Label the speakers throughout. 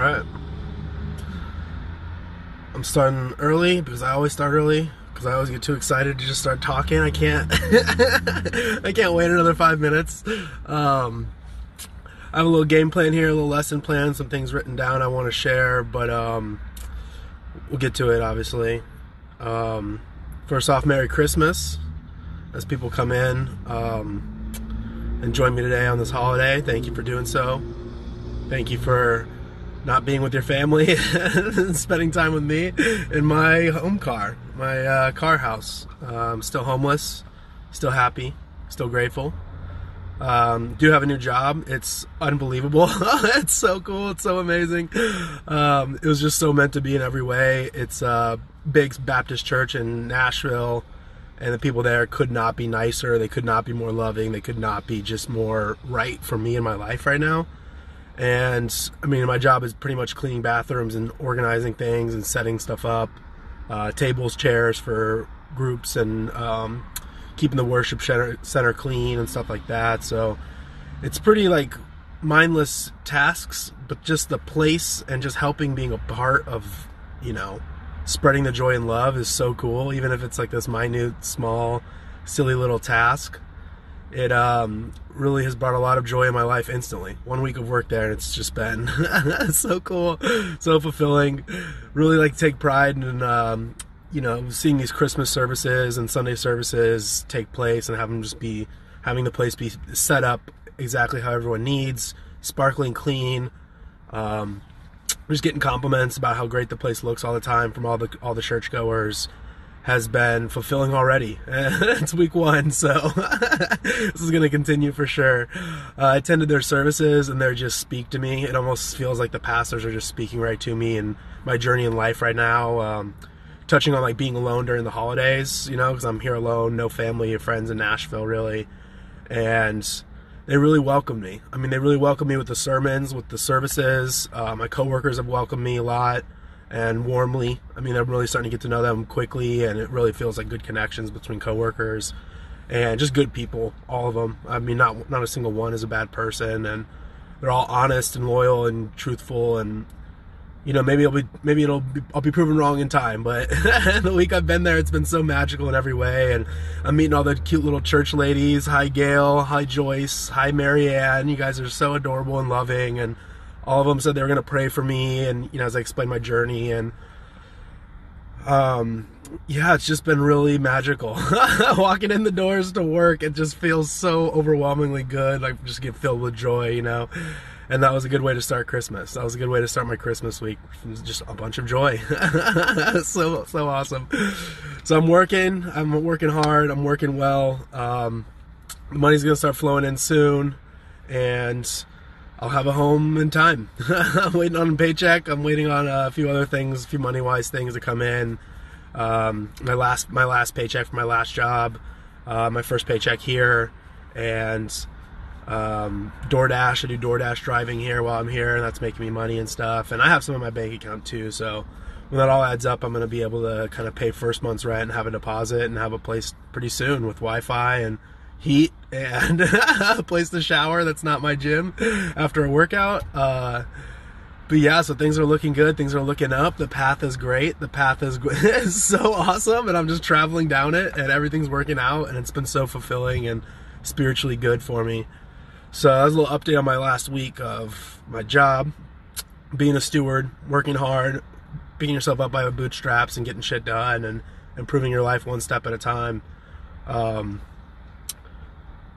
Speaker 1: Alright. I'm starting early because I always start early because I always get too excited to just start talking. I can't I can't wait another five minutes. Um, I have a little game plan here, a little lesson plan, some things written down I want to share, but um, we'll get to it obviously. Um, first off, Merry Christmas as people come in um, and join me today on this holiday. Thank you for doing so. Thank you for not being with your family spending time with me in my home car, my uh, car house. Um, still homeless, still happy, still grateful. Um, do have a new job. It's unbelievable. it's so cool. It's so amazing. Um, it was just so meant to be in every way. It's a big Baptist church in Nashville, and the people there could not be nicer. They could not be more loving. They could not be just more right for me in my life right now. And I mean, my job is pretty much cleaning bathrooms and organizing things and setting stuff up, uh, tables, chairs for groups, and um, keeping the worship center, center clean and stuff like that. So it's pretty like mindless tasks, but just the place and just helping being a part of, you know, spreading the joy and love is so cool. Even if it's like this minute, small, silly little task it um, really has brought a lot of joy in my life instantly. One week of work there, and it's just been so cool, so fulfilling. Really like take pride in, um, you know, seeing these Christmas services and Sunday services take place and them just be having the place be set up exactly how everyone needs, sparkling clean. Um, just getting compliments about how great the place looks all the time from all the all the churchgoers has been fulfilling already. it's week one, so this is going to continue for sure. Uh, I attended their services and they're just speak to me. It almost feels like the pastors are just speaking right to me and my journey in life right now. Um, touching on like being alone during the holidays, you know, because I'm here alone, no family or friends in Nashville really. And they really welcomed me. I mean, they really welcomed me with the sermons, with the services. Uh, my coworkers have welcomed me a lot and warmly. I mean, I'm really starting to get to know them quickly, and it really feels like good connections between coworkers and just good people, all of them. I mean, not not a single one is a bad person, and they're all honest and loyal and truthful, and you know, maybe it'll be maybe it'll be, I'll be proven wrong in time, but the week I've been there, it's been so magical in every way, and I'm meeting all the cute little church ladies. Hi, Gail. Hi, Joyce. Hi, Marianne. You guys are so adorable and loving, and all of them said they were going to pray for me and you know as i explained my journey and um yeah it's just been really magical. Walking in the doors to work it just feels so overwhelmingly good like just get filled with joy you know? And that was a good way to start christmas. That was a good way to start my christmas week. Just a bunch of joy. So so awesome. So i'm working i'm working hard i'm working well. Um, the money's gonna start flowing in soon. And I'll have a home in time. I'm waiting on a paycheck. I'm waiting on a few other things, a few money wise things to come in. Um, my last my last paycheck for my last job, uh, my first paycheck here, and um, DoorDash. I do DoorDash driving here while I'm here, and that's making me money and stuff. And I have some in my bank account too. So when that all adds up, I'm going to be able to kind of pay first month's rent and have a deposit and have a place pretty soon with Wi-Fi and heat and a place to shower that's not my gym after a workout. Uh, but yeah, so things are looking good. Things are looking up. The path is great. The path is, so awesome, and I'm just traveling down it, and everything's working out, and it's been so fulfilling and spiritually good for me. So that was a little update on my last week of my job, being a steward, working hard, picking yourself up by the bootstraps, and getting shit done, and improving your life one step at a time. Um,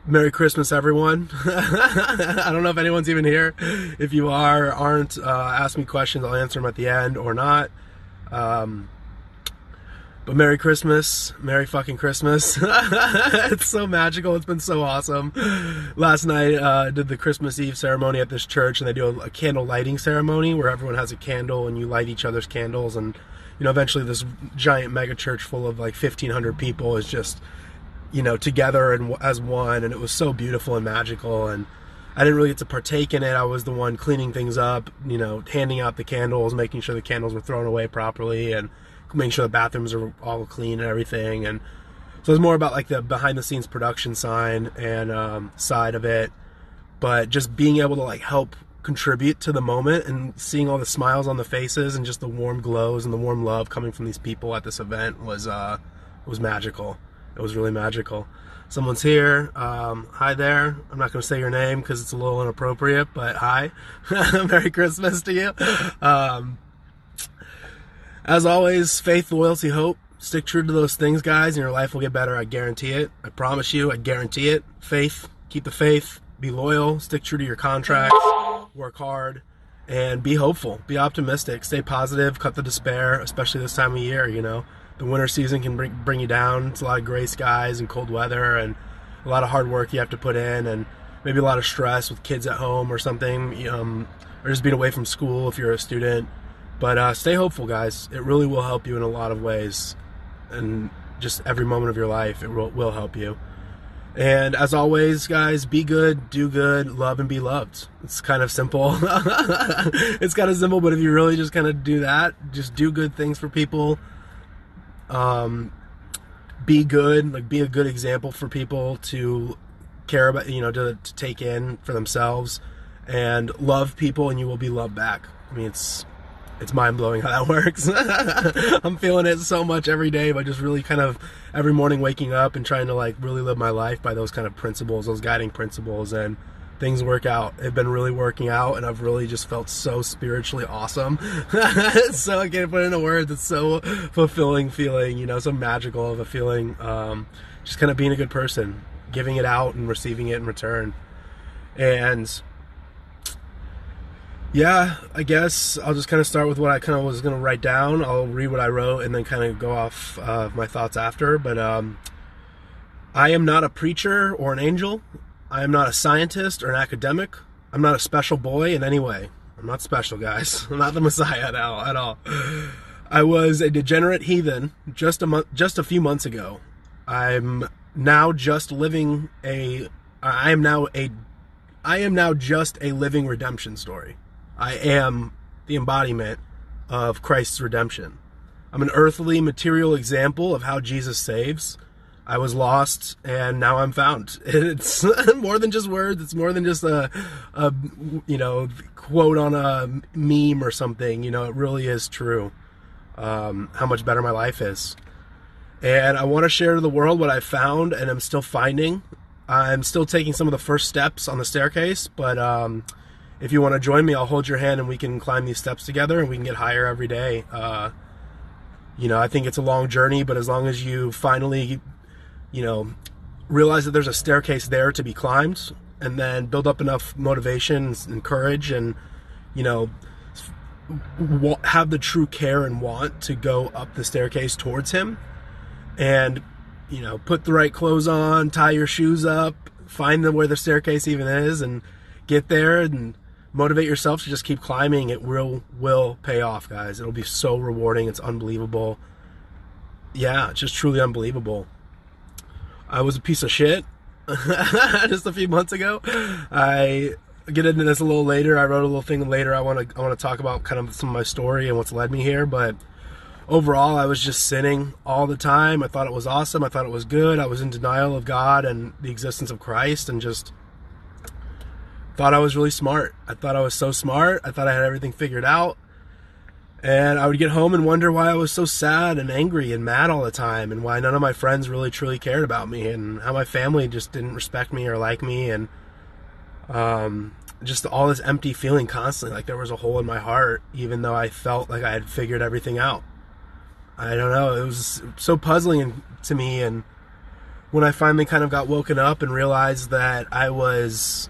Speaker 1: Merry Christmas, everyone. I don't know if anyone's even here. If you are, aren't, uh, ask me questions. I'll answer them at the end or not. Um, but Merry Christmas. Merry fucking Christmas. it's so magical. It's been so awesome. Last night, uh, did the Christmas Eve ceremony at this church, and they do a, a candle lighting ceremony where everyone has a candle and you light each other's candles. And, you know, eventually this giant mega church full of like 1,500 people is just you know, together and as one, and it was so beautiful and magical. And I didn't really get to partake in it. I was the one cleaning things up, you know, handing out the candles, making sure the candles were thrown away properly, and making sure the bathrooms are all clean and everything. And so it was more about like the behind the scenes production side and um, side of it, but just being able to like help contribute to the moment and seeing all the smiles on the faces and just the warm glows and the warm love coming from these people at this event was uh, was magical. It was really magical. Someone's here. Um, hi there. I'm not going to say your name because it's a little inappropriate, but hi. Merry Christmas to you. Um, as always, faith, loyalty, hope. Stick true to those things, guys, and your life will get better. I guarantee it. I promise you. I guarantee it. Faith. Keep the faith. Be loyal. Stick true to your contracts. Work hard. And be hopeful. Be optimistic. Stay positive. Cut the despair, especially this time of year, you know. The winter season can bring, bring you down. It's a lot of gray skies and cold weather and a lot of hard work you have to put in and maybe a lot of stress with kids at home or something. Um, or just being away from school if you're a student. But uh, stay hopeful, guys. It really will help you in a lot of ways and just every moment of your life, it will, will help you. And as always, guys, be good, do good, love, and be loved. It's kind of simple. it's kind of simple, but if you really just kind of do that, just do good things for people. Um, be good, like be a good example for people to care about, you know, to, to take in for themselves, and love people, and you will be loved back. I mean, it's it's mind blowing how that works. I'm feeling it so much every day by just really kind of every morning waking up and trying to like really live my life by those kind of principles, those guiding principles, and things work out. They've been really working out, and I've really just felt so spiritually awesome. so I can't put into words. It's so fulfilling feeling, you know, so magical of a feeling. Um, just kind of being a good person, giving it out and receiving it in return, and yeah, I guess I'll just kind of start with what I kind of was going to write down. I'll read what I wrote and then kind of go off uh, my thoughts after. But um, I am not a preacher or an angel. I am not a scientist or an academic. I'm not a special boy in any way. I'm not special, guys. I'm not the Messiah at all. At all. I was a degenerate heathen just a month, just a few months ago. I'm now just living a. I am now a. I am now just a living redemption story. I am the embodiment of Christ's redemption. I'm an earthly, material example of how Jesus saves. I was lost and now I'm found. It's more than just words. It's more than just a, a, you know, quote on a meme or something. You know, it really is true. Um, how much better my life is. And I want to share to the world what I found and I'm still finding. I'm still taking some of the first steps on the staircase, but um, if you want to join me, I'll hold your hand and we can climb these steps together and we can get higher every day. Uh, you know, I think it's a long journey, but as long as you finally, you know, realize that there's a staircase there to be climbed and then build up enough motivation and courage and, you know, have the true care and want to go up the staircase towards him and, you know, put the right clothes on, tie your shoes up, find them where the staircase even is and get there and motivate yourself to just keep climbing. It will will pay off, guys. It'll be so rewarding. It's unbelievable. Yeah, just truly unbelievable. I was a piece of shit just a few months ago. I get into this a little later. I wrote a little thing later. I want to I want to talk about kind of some of my story and what's led me here, but overall I was just sinning all the time. I thought it was awesome. I thought it was good. I was in denial of God and the existence of Christ and just thought I was really smart. I thought I was so smart. I thought I had everything figured out. And I would get home and wonder why I was so sad and angry and mad all the time and why none of my friends really truly cared about me and how my family just didn't respect me or like me and um, just all this empty feeling constantly. Like there was a hole in my heart even though I felt like I had figured everything out. I don't know, it was so puzzling to me. And when I finally kind of got woken up and realized that I was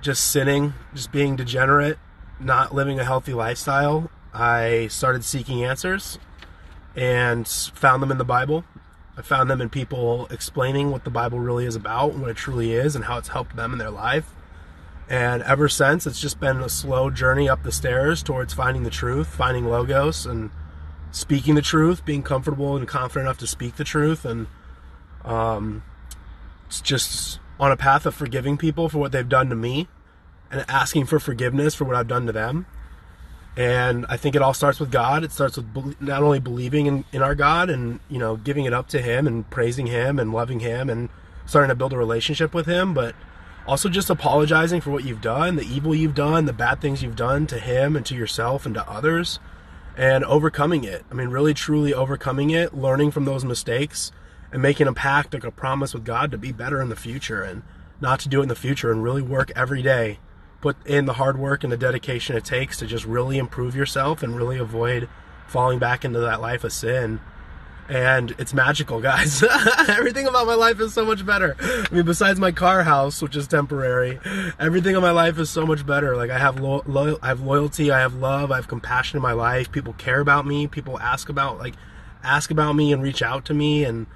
Speaker 1: just sinning, just being degenerate, not living a healthy lifestyle, I started seeking answers and found them in the Bible. I found them in people explaining what the Bible really is about what it truly is and how it's helped them in their life. And ever since, it's just been a slow journey up the stairs towards finding the truth, finding logos, and speaking the truth, being comfortable and confident enough to speak the truth. And um, it's just on a path of forgiving people for what they've done to me and asking for forgiveness for what I've done to them. And I think it all starts with God. It starts with not only believing in, in our God and, you know, giving it up to Him and praising Him and loving Him and starting to build a relationship with Him, but also just apologizing for what you've done, the evil you've done, the bad things you've done to him and to yourself and to others, and overcoming it. I mean, really, truly overcoming it, learning from those mistakes, and making a pact, like a promise with God to be better in the future and not to do it in the future and really work every day. Put in the hard work and the dedication it takes to just really improve yourself and really avoid falling back into that life of sin and it's magical, guys. everything about my life is so much better. I mean, besides my car house, which is temporary, everything in my life is so much better. Like I have lo-, lo- I have loyalty, I have love, I have compassion in my life. People care about me. People ask about like ask about me and reach out to me and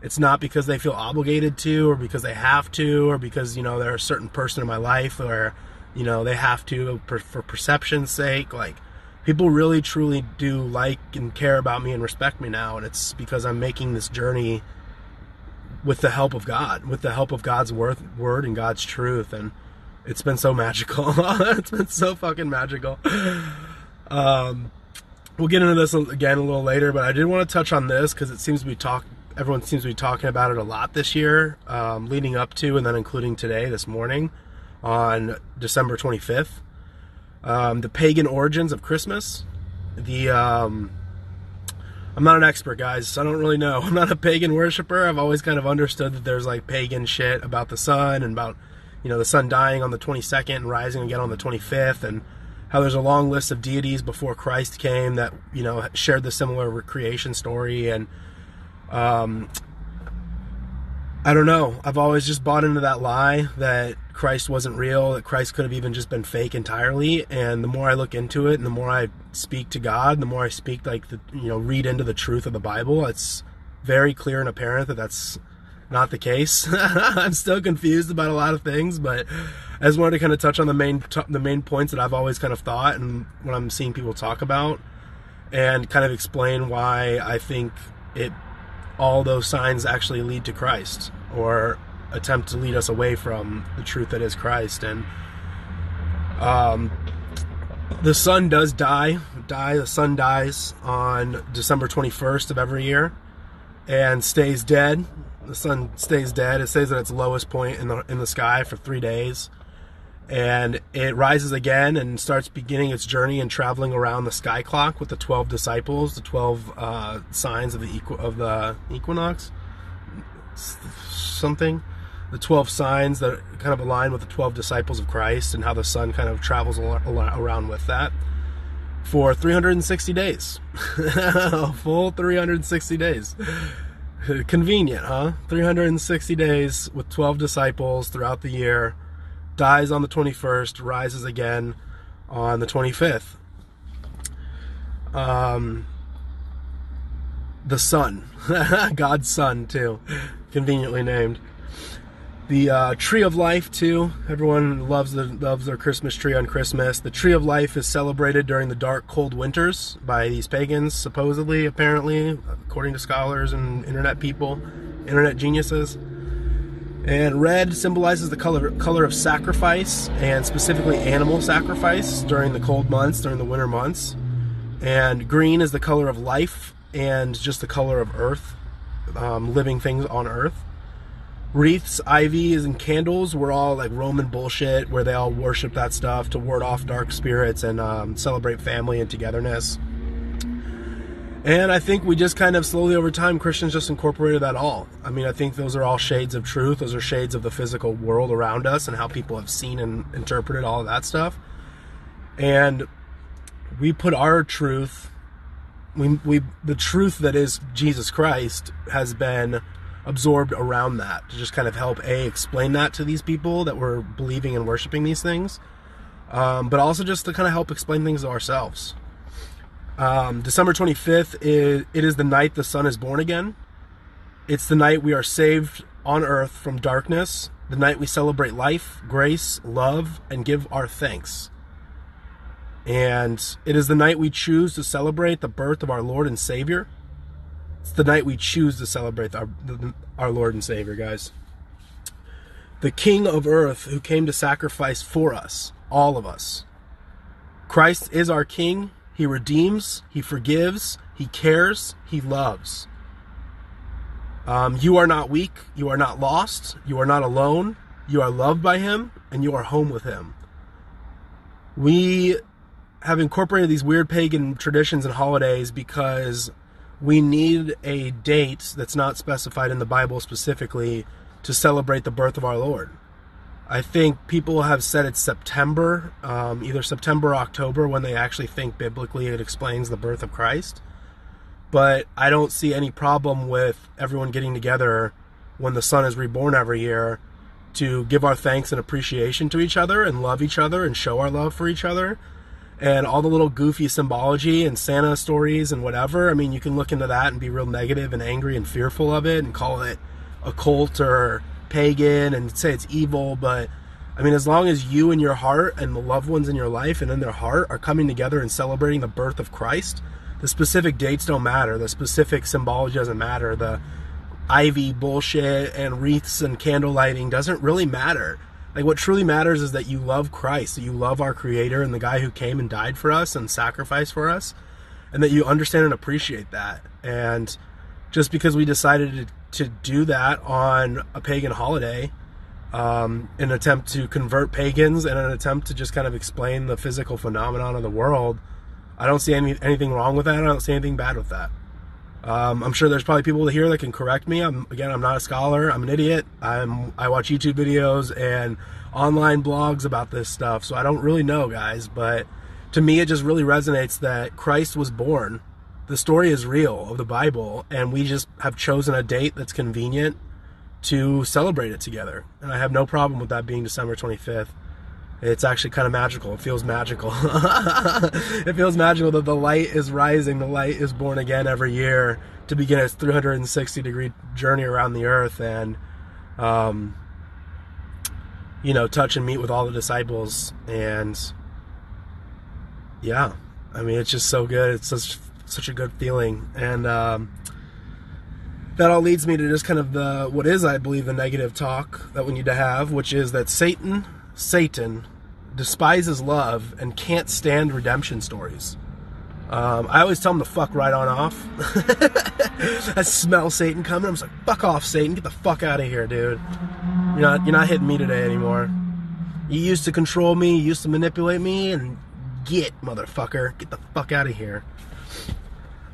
Speaker 1: it's not because they feel obligated to or because they have to or because you know they're a certain person in my life or you know they have to for, for perception's sake like people really truly do like and care about me and respect me now and it's because i'm making this journey with the help of god with the help of god's word, word and god's truth and it's been so magical. It's been so fucking magical. Um, we'll get into this again a little later but i did want to touch on this because it seems to be talk everyone seems to be talking about it a lot this year um, leading up to and then including today this morning on december 25th um, the pagan origins of Christmas. The um, I'm not an expert, guys. So I don't really know. I'm not a pagan worshiper. I've always kind of understood that there's like pagan shit about the sun and about you know the sun dying on the 22nd and rising again on the 25th, and how there's a long list of deities before Christ came that you know shared the similar creation story and um, I don't know. I've always just bought into that lie that Christ wasn't real, that Christ could have even just been fake entirely. And the more I look into it and the more I speak to God, the more I speak, like, the, you know, read into the truth of the Bible, it's very clear and apparent that that's not the case. I'm still confused about a lot of things, but I just wanted to kind of touch on the main, the main points that I've always kind of thought and what I'm seeing people talk about and kind of explain why I think it all those signs actually lead to Christ or attempt to lead us away from the truth that is Christ. And um, the sun does die. Die. The sun dies on December 21st of every year and stays dead. The sun stays dead. It stays at its lowest point in the in the sky for three days and it rises again and starts beginning its journey and traveling around the sky clock with the 12 disciples the 12 uh, signs of the equi- of the equinox something the 12 signs that kind of align with the 12 disciples of christ and how the sun kind of travels around with that for 360 days. Full 360 days. Convenient huh? 360 days with 12 disciples throughout the year dies on the 21st, rises again on the 25th. Um, the sun, God's son, too, conveniently named. The uh, tree of life, too. Everyone loves the, loves their Christmas tree on Christmas. The tree of life is celebrated during the dark, cold winters by these pagans, supposedly, apparently, according to scholars and internet people, internet geniuses. And red symbolizes the color color of sacrifice and specifically animal sacrifice during the cold months, during the winter months. And green is the color of life and just the color of earth, um, living things on earth. Wreaths, ivies, and candles were all like Roman bullshit where they all worship that stuff to ward off dark spirits and um, celebrate family and togetherness. And I think we just kind of slowly over time, Christians just incorporated that all. I mean, I think those are all shades of truth. Those are shades of the physical world around us and how people have seen and interpreted all of that stuff. And we put our truth, we, we the truth that is Jesus Christ has been absorbed around that to just kind of help a explain that to these people that were believing and worshiping these things, um, but also just to kind of help explain things to ourselves. Um, December 25th, is, it is the night the sun is born again. It's the night we are saved on earth from darkness, the night we celebrate life, grace, love, and give our thanks. And it is the night we choose to celebrate the birth of our Lord and Savior. It's the night we choose to celebrate our, our Lord and Savior, guys. The King of earth who came to sacrifice for us, all of us. Christ is our King he redeems, He forgives, He cares, He loves. Um, you are not weak. You are not lost. You are not alone. you are loved by Him, and you are home with Him. We have incorporated these weird pagan traditions and holidays because we need a date that's not specified in the Bible specifically to celebrate the birth of our Lord. I think people have said it's September, um, either September or October, when they actually think biblically it explains the birth of Christ. But I don't see any problem with everyone getting together when the Son is reborn every year to give our thanks and appreciation to each other and love each other and show our love for each other and all the little goofy symbology and Santa stories and whatever. I mean, you can look into that and be real negative and angry and fearful of it and call it occult or pagan and say it's evil. But I mean, as long as you and your heart and the loved ones in your life and in their heart are coming together and celebrating the birth of Christ, the specific dates don't matter. The specific symbology doesn't matter. The ivy bullshit and wreaths and candle lighting doesn't really matter like what truly matters is that you love Christ, that you love our creator and the guy who came and died for us and sacrificed for us, and that you understand and appreciate that. And just because we decided to, to do that on a pagan holiday, um, an attempt to convert pagans and an attempt to just kind of explain the physical phenomenon of the world, I don't see any, anything wrong with that. I don't see anything bad with that. Um, I'm sure there's probably people here that can correct me. I'm again, I'm not a scholar. I'm an idiot. I'm I watch YouTube videos and online blogs about this stuff, so I don't really know, guys. But to me, it just really resonates that Christ was born. The story is real of the Bible, and we just have chosen a date that's convenient to celebrate it together. And I have no problem with that being December 25th it's actually kind of magical. It feels magical. it feels magical that the light is rising, the light is born again every year to begin its 360 degree journey around the earth and, um, you know, touch and meet with all the disciples. And yeah, I mean, it's just so good. It's such, such a good feeling. And, um, that all leads me to just kind of the what is I believe the negative talk that we need to have, which is that Satan Satan despises love and can't stand redemption stories. Um, I always tell him to fuck right on off. I smell Satan coming. I'm just like, fuck off, Satan. Get the fuck out of here, dude. You're not, you're not hitting me today anymore. You used to control me, you used to manipulate me, and get, motherfucker. Get the fuck out of here.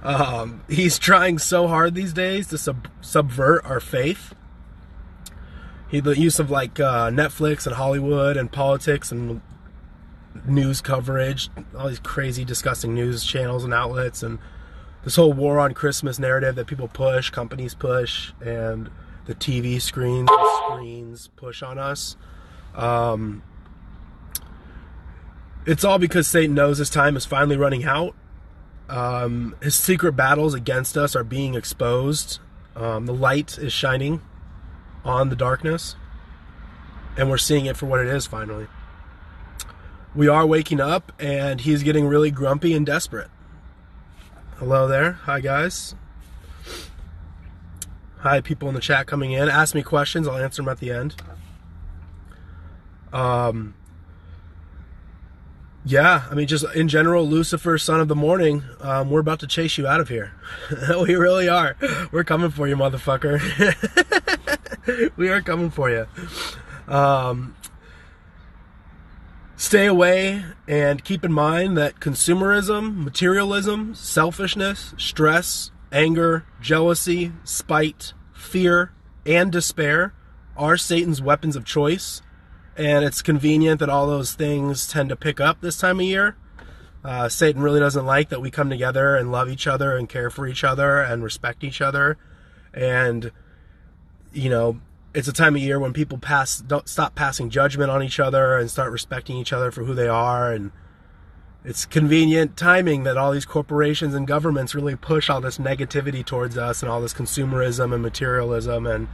Speaker 1: Um, he's trying so hard these days to sub- subvert our faith he, the use of like uh, Netflix and Hollywood and politics and news coverage, all these crazy, disgusting news channels and outlets, and this whole war on Christmas narrative that people push, companies push, and the TV screens, screens push on us. Um, it's all because Satan knows his time is finally running out. Um, his secret battles against us are being exposed. Um, the light is shining on the darkness, and we're seeing it for what it is finally. We are waking up, and he's getting really grumpy and desperate. Hello there. Hi, guys. Hi, people in the chat coming in. Ask me questions, I'll answer them at the end. Um, yeah, I mean, just in general, Lucifer, son of the morning, um, we're about to chase you out of here. we really are. We're coming for you, motherfucker. we are coming for you. Um, stay away and keep in mind that consumerism, materialism, selfishness, stress, anger, jealousy, spite, fear, and despair are Satan's weapons of choice. And it's convenient that all those things tend to pick up this time of year. Uh, Satan really doesn't like that we come together and love each other and care for each other and respect each other. And you know, it's a time of year when people pass don't stop passing judgment on each other and start respecting each other for who they are. And it's convenient timing that all these corporations and governments really push all this negativity towards us and all this consumerism and materialism and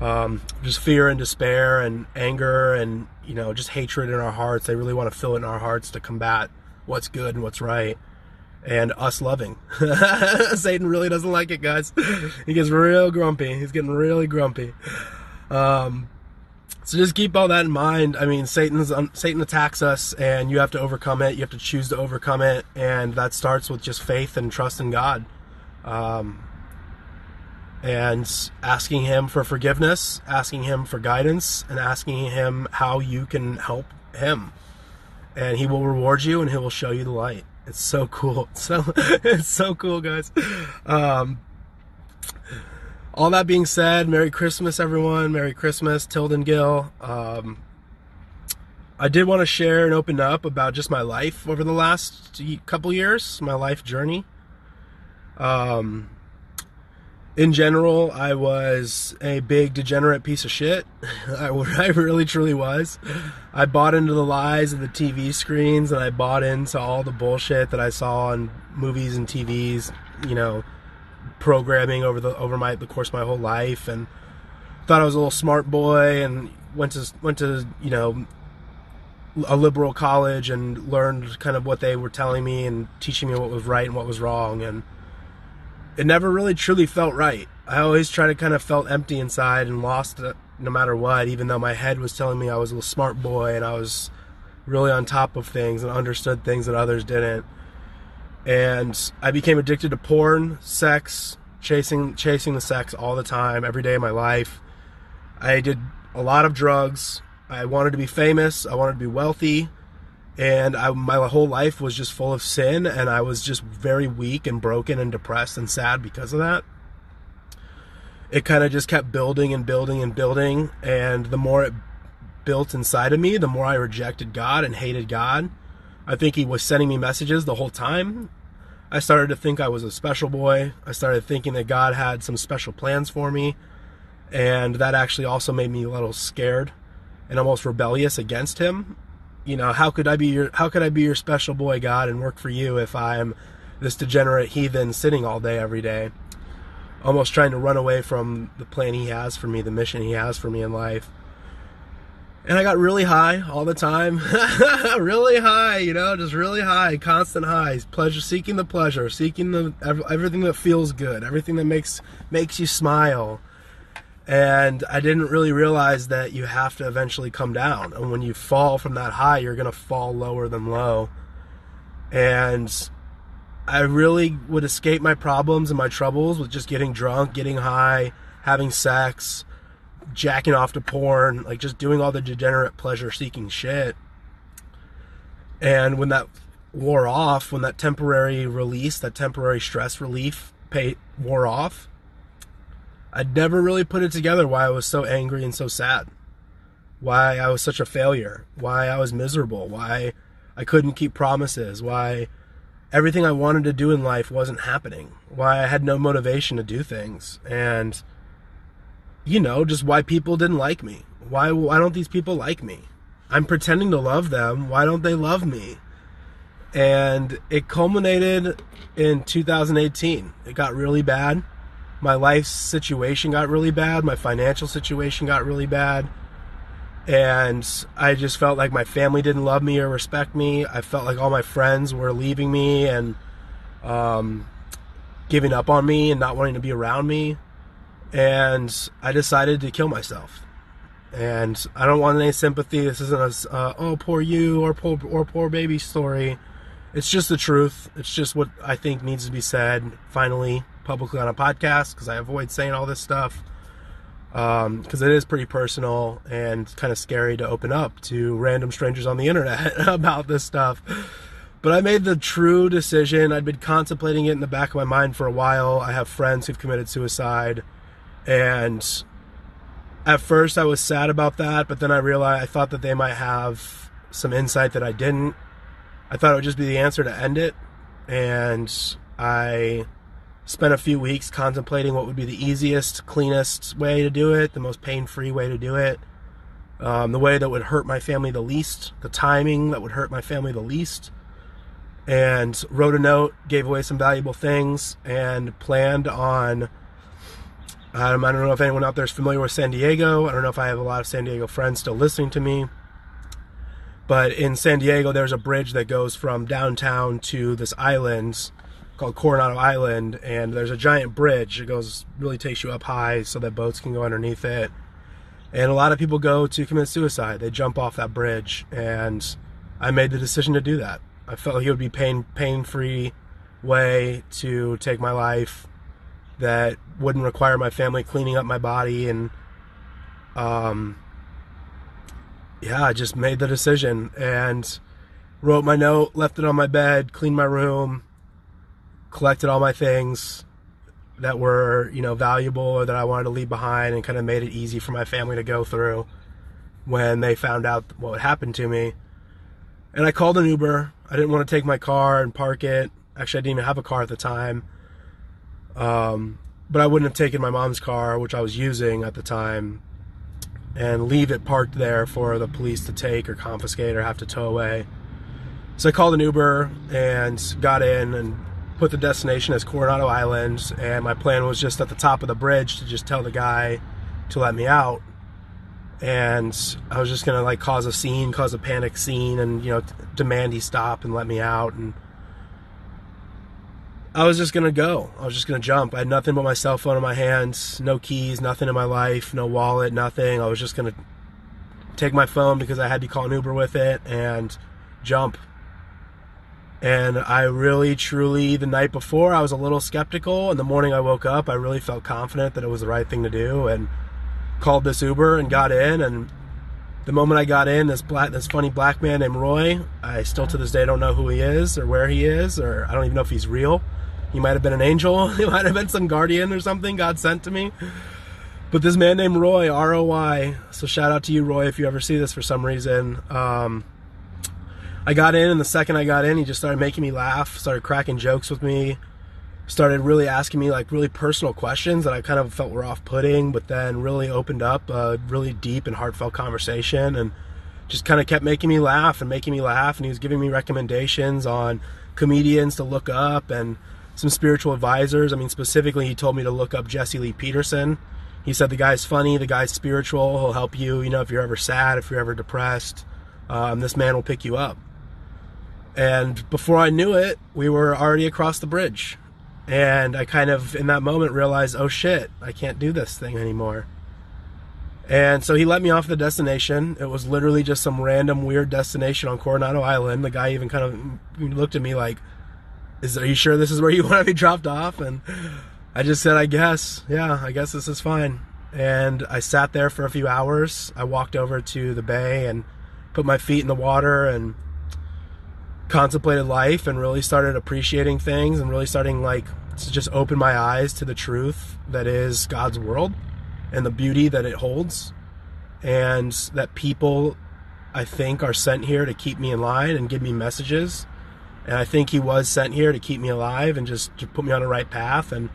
Speaker 1: um, just fear and despair and anger and you know just hatred in our hearts. They really want to fill it in our hearts to combat what's good and what's right and us loving. Satan really doesn't like it, guys. He gets real grumpy. He's getting really grumpy. Um, so just keep all that in mind. I mean, Satan's Satan attacks us, and you have to overcome it. You have to choose to overcome it, and that starts with just faith and trust in God. Um, and asking him for forgiveness, asking him for guidance, and asking him how you can help him. And he will reward you and he will show you the light. It's so cool. So it's so cool, guys. Um, all that being said, Merry Christmas, everyone. Merry Christmas, Tilden Gill. Um, I did want to share and open up about just my life over the last couple years, my life journey. Um, in general, I was a big degenerate piece of shit. I, I really truly was. I bought into the lies of the TV screens and I bought into all the bullshit that I saw on movies and TVs, you know, programming over the over my the course of my whole life and thought I was a little smart boy and went to went to, you know, a liberal college and learned kind of what they were telling me and teaching me what was right and what was wrong and it never really truly felt right. I always tried to kind of felt empty inside and lost it no matter what, even though my head was telling me I was a little smart boy and I was really on top of things and understood things that others didn't. And I became addicted to porn, sex, chasing chasing the sex all the time, every day of my life. I did a lot of drugs. I wanted to be famous. I wanted to be wealthy and I, my whole life was just full of sin and i was just very weak and broken and depressed and sad because of that. It kind of just kept building and building and building and the more it built inside of me the more i rejected god and hated god. I think he was sending me messages the whole time. I started to think i was a special boy. I started thinking that god had some special plans for me and that actually also made me a little scared and almost rebellious against him you know, how could I be your how could I be your special boy God and work for you if I'm this degenerate heathen sitting all day every day, almost trying to run away from the plan he has for me, the mission he has for me in life. And I got really high all the time, really high, you know, just really high, constant highs, pleasure, seeking the pleasure, seeking the everything that feels good, everything that makes makes you smile and I didn't really realize that you have to eventually come down. And when you fall from that high, you're going to fall lower than low. And I really would escape my problems and my troubles with just getting drunk, getting high, having sex, jacking off to porn, like just doing all the degenerate pleasure seeking shit. And when that wore off, when that temporary release, that temporary stress relief pay, wore off, I'd never really put it together why I was so angry and so sad. Why I was such a failure. Why I was miserable. Why I couldn't keep promises. Why everything I wanted to do in life wasn't happening. Why I had no motivation to do things. And, you know, just why people didn't like me. Why, why don't these people like me? I'm pretending to love them. Why don't they love me? And it culminated in 2018. It got really bad my life situation got really bad, my financial situation got really bad, and I just felt like my family didn't love me or respect me. I felt like all my friends were leaving me and um, giving up on me and not wanting to be around me, and I decided to kill myself. And I don't want any sympathy. This isn't a uh, oh poor you or poor or poor baby story. It's just the truth. It's just what I think needs to be said. Finally, publicly on a podcast because I avoid saying all this stuff because um, it is pretty personal and kind of scary to open up to random strangers on the internet about this stuff. But I made the true decision. I'd been contemplating it in the back of my mind for a while. I have friends who've committed suicide, and at first I was sad about that, but then I realized I thought that they might have some insight that I didn't. I thought it would just be the answer to end it, and I spent a few weeks contemplating what would be the easiest, cleanest way to do it, the most pain free way to do it, um, the way that would hurt my family the least, the timing that would hurt my family the least. And wrote a note, gave away some valuable things, and planned on. Um, I don't know if anyone out there is familiar with San Diego. I don't know if I have a lot of San Diego friends still listening to me. But in San Diego, there's a bridge that goes from downtown to this island called Coronado Island, and there's a giant bridge. It goes really takes you up high so that boats can go underneath it. And a lot of people go to commit suicide. They jump off that bridge, and I made the decision to do that. I felt like it would be pain pain free way to take my life, that wouldn't require my family cleaning up my body and um yeah, I just made the decision and wrote my note, left it on my bed, cleaned my room, collected all my things that were, you know, valuable or that I wanted to leave behind and kind of made it easy for my family to go through when they found out what had happened to me. And I called an Uber. I didn't want to take my car and park it. Actually, I didn't even have a car at the time. Um, but I wouldn't have taken my mom's car, which I was using at the time, and leave it parked there for the police to take or confiscate or have to tow away. So I called an Uber and got in and put the destination as Coronado Islands, And my plan was just at the top of the bridge to just tell the guy to let me out. And I was just gonna like cause a scene, cause a panic scene, and you know demand he stop and let me out. And I was just gonna go. I was just gonna jump. I had nothing but my cell phone in my hands, no keys, nothing in my life, no wallet, nothing. I was just gonna take my phone because I had to call an Uber with it and jump. And I really, truly, the night before, I was a little skeptical. And the morning I woke up, I really felt confident that it was the right thing to do. And called this Uber and got in. And the moment I got in, this black, this funny black man named Roy, I still to this day don't know who he is or where he is, or I don't even know if he's real. He might have been an angel. He might have been some guardian or something God sent to me. But this man named Roy, R O Y. So shout out to you, Roy, if you ever see this for some reason. Um, I got in, and the second I got in, he just started making me laugh, started cracking jokes with me, started really asking me like really personal questions that I kind of felt were off putting, but then really opened up a really deep and heartfelt conversation and just kind of kept making me laugh and making me laugh. And he was giving me recommendations on comedians to look up and some spiritual advisors. I mean, specifically, he told me to look up Jesse Lee Peterson. He said the guy's funny, the guy's spiritual, he'll help you, you know, if you're ever sad, if you're ever depressed, um, this man will pick you up. And before I knew it, we were already across the bridge. And I kind of, in that moment, realized, oh shit, I can't do this thing anymore. And so he let me off the destination. It was literally just some random weird destination on Coronado Island. The guy even kind of looked at me like, "Is are you sure this is where you want to be dropped off?" And I just said, "I guess, yeah, I guess this is fine." And I sat there for a few hours. I walked over to the bay and put my feet in the water and contemplated life and really started appreciating things and really starting like to just open my eyes to the truth that is God's world and the beauty that it holds. And that people I think are sent here to keep me in line and give me messages. And I think he was sent here to keep me alive and just to put me on the right path. And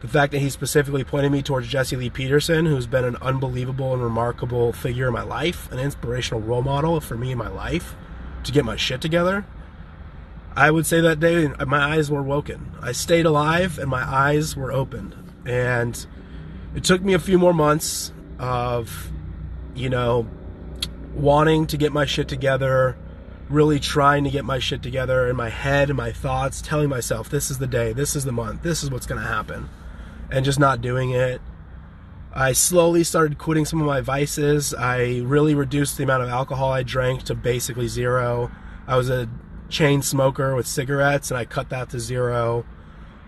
Speaker 1: the fact that he specifically pointed me towards Jesse Lee Peterson, who's been an unbelievable and remarkable figure in my life, an inspirational role model for me in my life to get my shit together, I would say that day my eyes were woken. I stayed alive and my eyes were opened. And it took me a few more months of, you know, wanting to get my shit together, really trying to get my shit together in my head and my thoughts, telling myself, this is the day, this is the month, this is what's going to happen, and just not doing it. I slowly started quitting some of my vices. I really reduced the amount of alcohol I drank to basically zero. I was a chain smoker with cigarettes and I cut that to zero.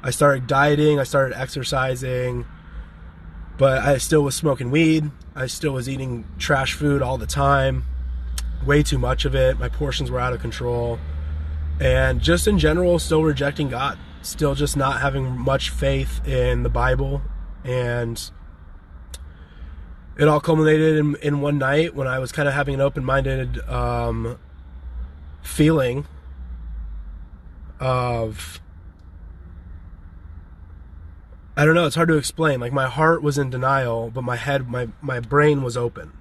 Speaker 1: I started dieting, I started exercising, but I still was smoking weed. I still was eating trash food all the time, way too much of it. My portions were out of control. And just in general, still rejecting God, still just not having much faith in the Bible. And it all culminated in, in one night when I was kind of having an open minded um, feeling of I don't know, it's hard to explain. Like my heart was in denial, but my head my my brain was open.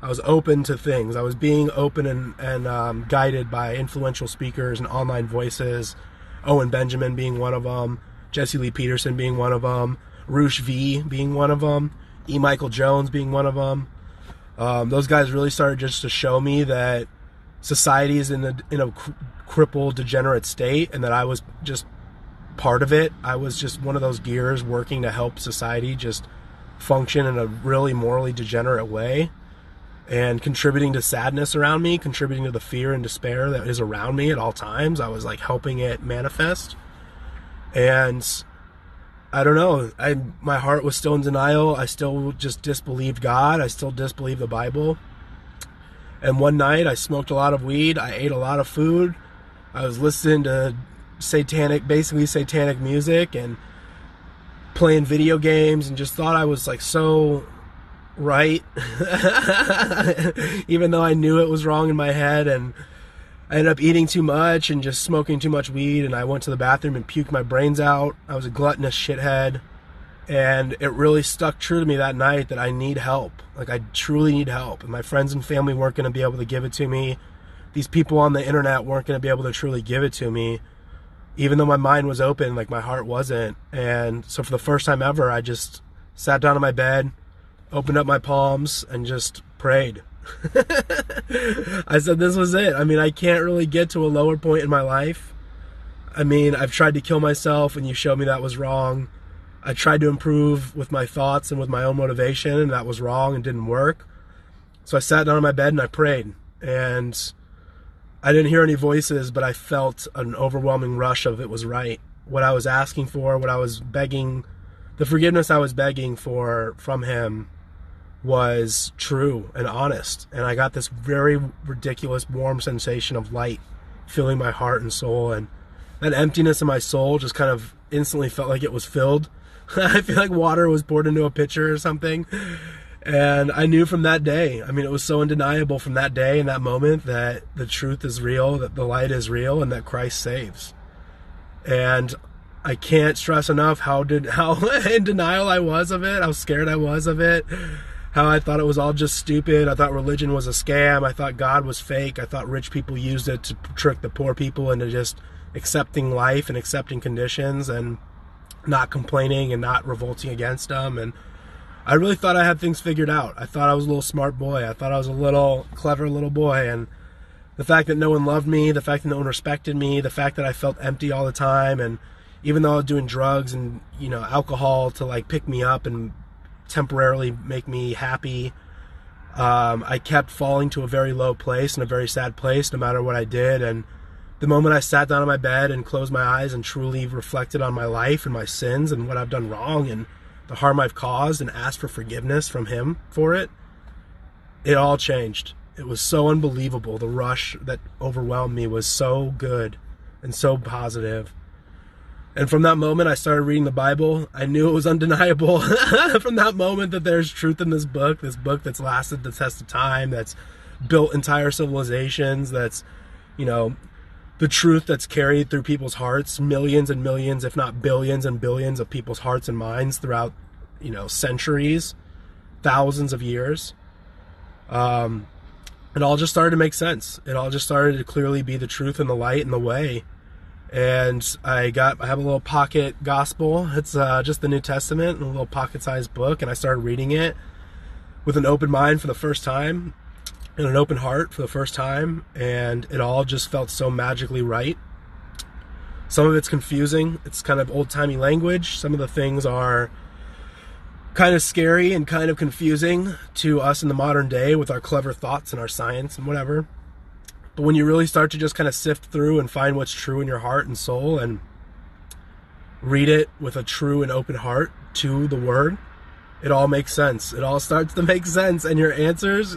Speaker 1: I was open to things. I was being open and and um, guided by influential speakers and online voices. Owen Benjamin being one of them, Jesse Lee Peterson being one of them, Roosh V being one of them, E. Michael Jones being one of them. Um, those guys really started just to show me that society is in a in a crippled, degenerate state, and that I was just part of it. I was just one of those gears working to help society just function in a really morally degenerate way and contributing to sadness around me, contributing to the fear and despair that is around me at all times. I was like helping it manifest. And I don't know. I my heart was still in denial. I still just disbelieved God. I still disbelieved the Bible. And one night I smoked a lot of weed. I ate a lot of food. I was listening to satanic, basically satanic music and playing video games and just thought I was like so right. Even though I knew it was wrong in my head and I ended up eating too much and just smoking too much weed and I went to the bathroom and puked my brains out. I was a gluttonous shithead. And it really stuck true to me that night that I need help. Like I truly need help. And my friends and family weren't going to be able to give it to me. These people on the internet weren't going to be able to truly give it to me. Even though my mind was open, like my heart wasn't. And so for the first time ever, I just sat down on my bed, opened up my palms and just prayed. I said this was it. I mean, I can't really get to a lower point in my life. I mean, I've tried to kill myself and you showed me that was wrong. I tried to improve with my thoughts and with my own motivation and that was wrong and didn't work. So I sat down on my bed and I prayed. And I didn't hear any voices, but I felt an overwhelming rush of it was right. What I was asking for, what I was begging, the forgiveness I was begging for from him was true and honest. And I got this very ridiculous, warm sensation of light filling my heart and soul. And that emptiness in my soul just kind of instantly felt like it was filled. I feel like water was poured into a pitcher or something. And I knew from that day, I mean, it was so undeniable from that day and that moment that the truth is real, that the light is real, and that Christ saves. And I can't stress enough how did how in denial I was of it, how scared I was of it, how I thought it was all just stupid. I thought religion was a scam. I thought God was fake. I thought rich people used it to trick the poor people into just accepting life and accepting conditions and not complaining and not revolting against them. And I really thought I had things figured out. I thought I was a little smart boy. I thought I was a little clever little boy. And the fact that no one loved me, the fact that no one respected me, the fact that I felt empty all the time, and even though I was doing drugs and you know alcohol to like pick me up and temporarily make me happy. Um, I kept falling to a very low place and a very sad place no matter what I did. And the moment I sat down on my bed and closed my eyes and truly reflected on my life and my sins and what I've done wrong and the harm I've caused and asked for forgiveness from Him for it, it all changed. It was so unbelievable. The rush that overwhelmed me was so good and so positive. And from that moment, I started reading the Bible. I knew it was undeniable from that moment that there's truth in this book, this book that's lasted the test of time, that's built entire civilizations, that's, you know, the truth that's carried through people's hearts, millions and millions, if not billions and billions of people's hearts and minds throughout, you know, centuries, thousands of years. Um, it all just started to make sense. It all just started to clearly be the truth and the light and the way and I got I have a little pocket gospel. It's uh, just the New Testament, a little pocket-sized book, and I started reading it with an open mind for the first time and an open heart for the first time, and it all just felt so magically right. Some of it's confusing. It's kind of old-timey language. Some of the things are kind of scary and kind of confusing to us in the modern day with our clever thoughts and our science and whatever. But when you really start to just kind of sift through and find what's true in your heart and soul and read it with a true and open heart to the word, it all makes sense. It all starts to make sense. And your answers,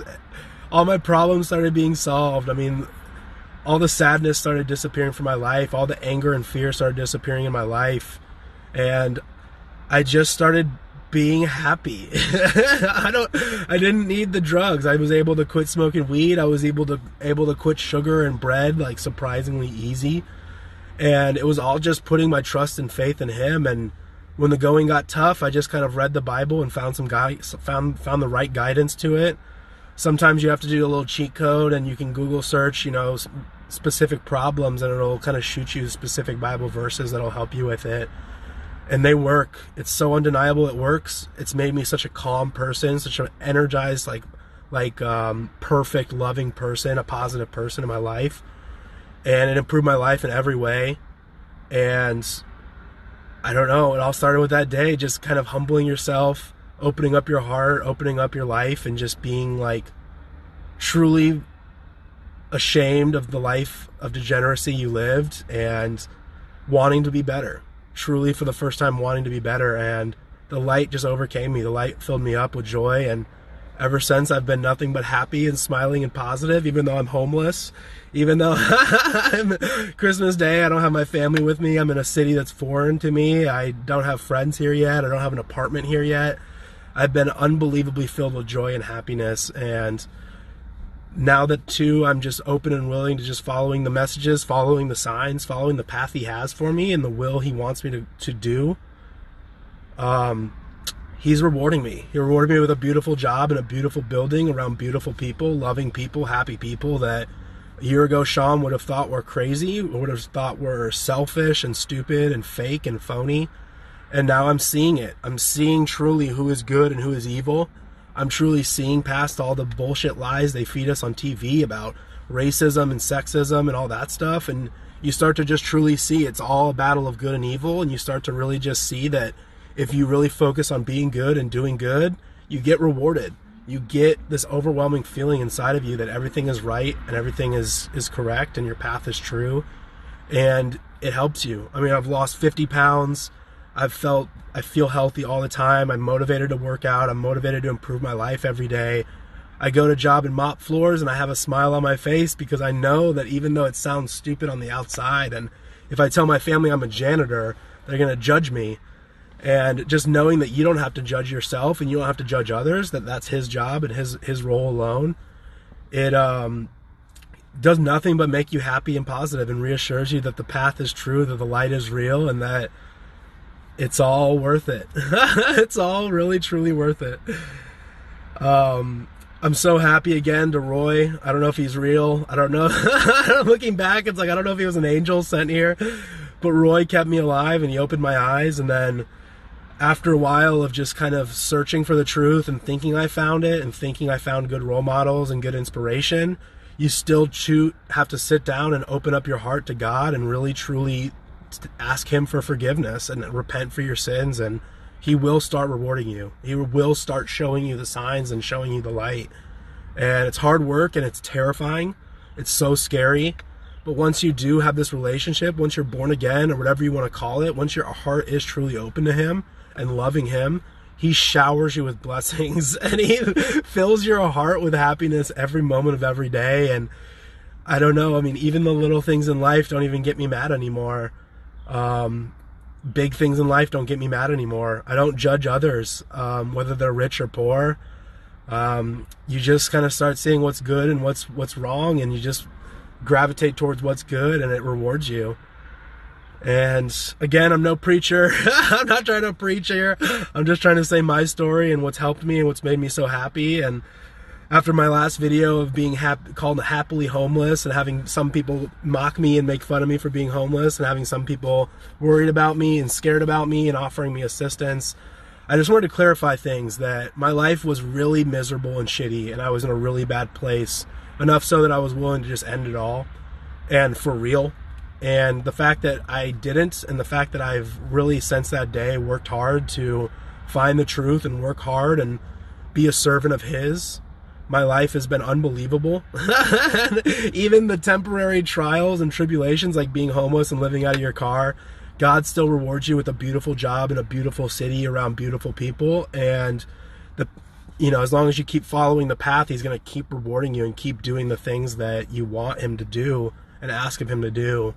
Speaker 1: all my problems started being solved. I mean, all the sadness started disappearing from my life, all the anger and fear started disappearing in my life. And I just started being happy. I don't I didn't need the drugs. I was able to quit smoking weed. I was able to able to quit sugar and bread like surprisingly easy. And it was all just putting my trust and faith in him and when the going got tough, I just kind of read the Bible and found some guy found found the right guidance to it. Sometimes you have to do a little cheat code and you can Google search, you know, specific problems and it'll kind of shoot you specific Bible verses that'll help you with it and they work. It's so undeniable it works. It's made me such a calm person, such an energized, like, like um, perfect, loving person, a positive person in my life, and it improved my life in every way. And I don't know. It all started with that day, just kind of humbling yourself, opening up your heart, opening up your life, and just being like truly ashamed of the life of degeneracy you lived and wanting to be better truly for the first time wanting to be better and the light just overcame me. The light filled me up with joy and ever since I've been nothing but happy and smiling and positive, even though I'm homeless, even though I'm Christmas Day, I don't have my family with me. I'm in a city that's foreign to me. I don't have friends here yet. I don't have an apartment here yet. I've been unbelievably filled with joy and happiness. And now that too, I'm just open and willing to just following the messages, following the signs, following the path he has for me and the will he wants me to, to do. Um, he's rewarding me. He rewarded me with a beautiful job and a beautiful building around beautiful people, loving people, happy people that a year ago Sean would have thought were crazy, would have thought were selfish and stupid and fake and phony. And now I'm seeing it. I'm seeing truly who is good and who is evil. I'm truly seeing past all the bullshit lies they feed us on TV about racism and sexism and all that stuff. And you start to just truly see it's all a battle of good and evil. And you start to really just see that if you really focus on being good and doing good, you get rewarded. You get this overwhelming feeling inside of you that everything is right and everything is is correct and your path is true, and it helps you. I mean, I've lost 50 pounds. I've felt I feel healthy all the time. I'm motivated to work out. I'm motivated to improve my life every day. I go to job and mop floors and I have a smile on my face because I know that even though it sounds stupid on the outside and if I tell my family I'm a janitor, they're going to judge me and just knowing that you don't have to judge yourself and you don't have to judge others that that's his job and his his role alone it um does nothing but make you happy and positive and reassures you that the path is true that the light is real and that it's all worth it it's all really truly worth it um I'm so happy again to Roy. I don't know if he's real. I don't know. Looking back, it's like I don't know if he was an angel sent here, but Roy kept me alive and he opened my eyes. And then after a while of just kind of searching for the truth and thinking I found it and thinking I found good role models and good inspiration, you still have to sit down and open up your heart to God and really truly ask Him for forgiveness and repent for your sins. And He will start rewarding you. He will start showing you the signs and showing you the light. And it's hard work and it's terrifying. It's so scary. But once you do have this relationship, once you're born again or whatever you want to call it, once your heart is truly open to Him, and loving Him, He showers you with blessings and He fills your heart with happiness every moment of every day. And I don't know, I mean, even the little things in life don't even get me mad anymore. Um, big things in life don't get me mad anymore. I don't judge others, um, whether they're rich or poor. Um, you just kind of start seeing what's good and what's what's wrong, and you just gravitate towards what's good, and it rewards you. And again, I'm no preacher. I'm not trying to preach here. I'm just trying to say my story and what's helped me and what's made me so happy. And after my last video of being hap- called happily homeless and having some people mock me and make fun of me for being homeless and having some people worried about me and scared about me and offering me assistance, I just wanted to clarify things that my life was really miserable and shitty and I was in a really bad place. Enough so that I was willing to just end it all and for real and the fact that I didn't, and the fact that I've really since that day worked hard to find the truth and work hard and be a servant of His, my life has been unbelievable. Even the temporary trials and tribulations, like being homeless and living out of your car, God still rewards you with a beautiful job in a beautiful city around beautiful people. And the you know, as long as you keep following the path, he's going to keep rewarding you and keep doing the things that you want him to do and ask of him to do.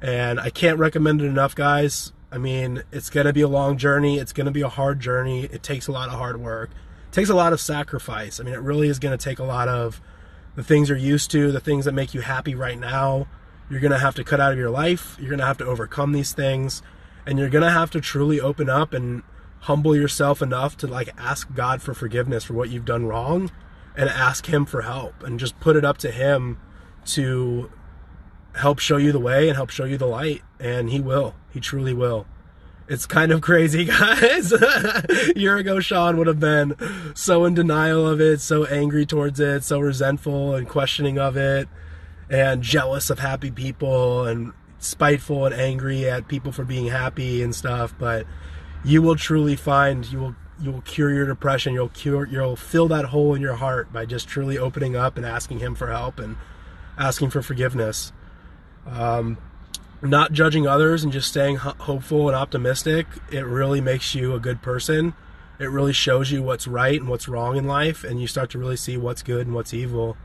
Speaker 1: And I can't recommend it enough, guys. I mean, it's going to be a long journey. It's going to be a hard journey. It takes a lot of hard work. Takes a lot of sacrifice. I mean, it really is going to take a lot of the things you're used to, the things that make you happy right now. You're going to have to cut out of your life. You're going to have to overcome these things. And you're going to have to truly open up and humble yourself enough to like ask God for forgiveness for what you've done wrong and ask Him for help and just put it up to Him to help show you the way and help show you the light. And He will. He truly will. It's kind of crazy, guys. a year ago, Sean would have been so in denial of it, so angry towards it, so resentful and questioning of it, and jealous of happy people, and spiteful and angry at people for being happy and stuff. But you will truly find you will you will cure your depression. You'll cure you'll fill that hole in your heart by just truly opening up and asking Him for help and asking for forgiveness. Um, not judging others and just staying hopeful and optimistic, it really makes you a good person. It really shows you what's right and what's wrong in life, and you start to really see what's good and what's evil.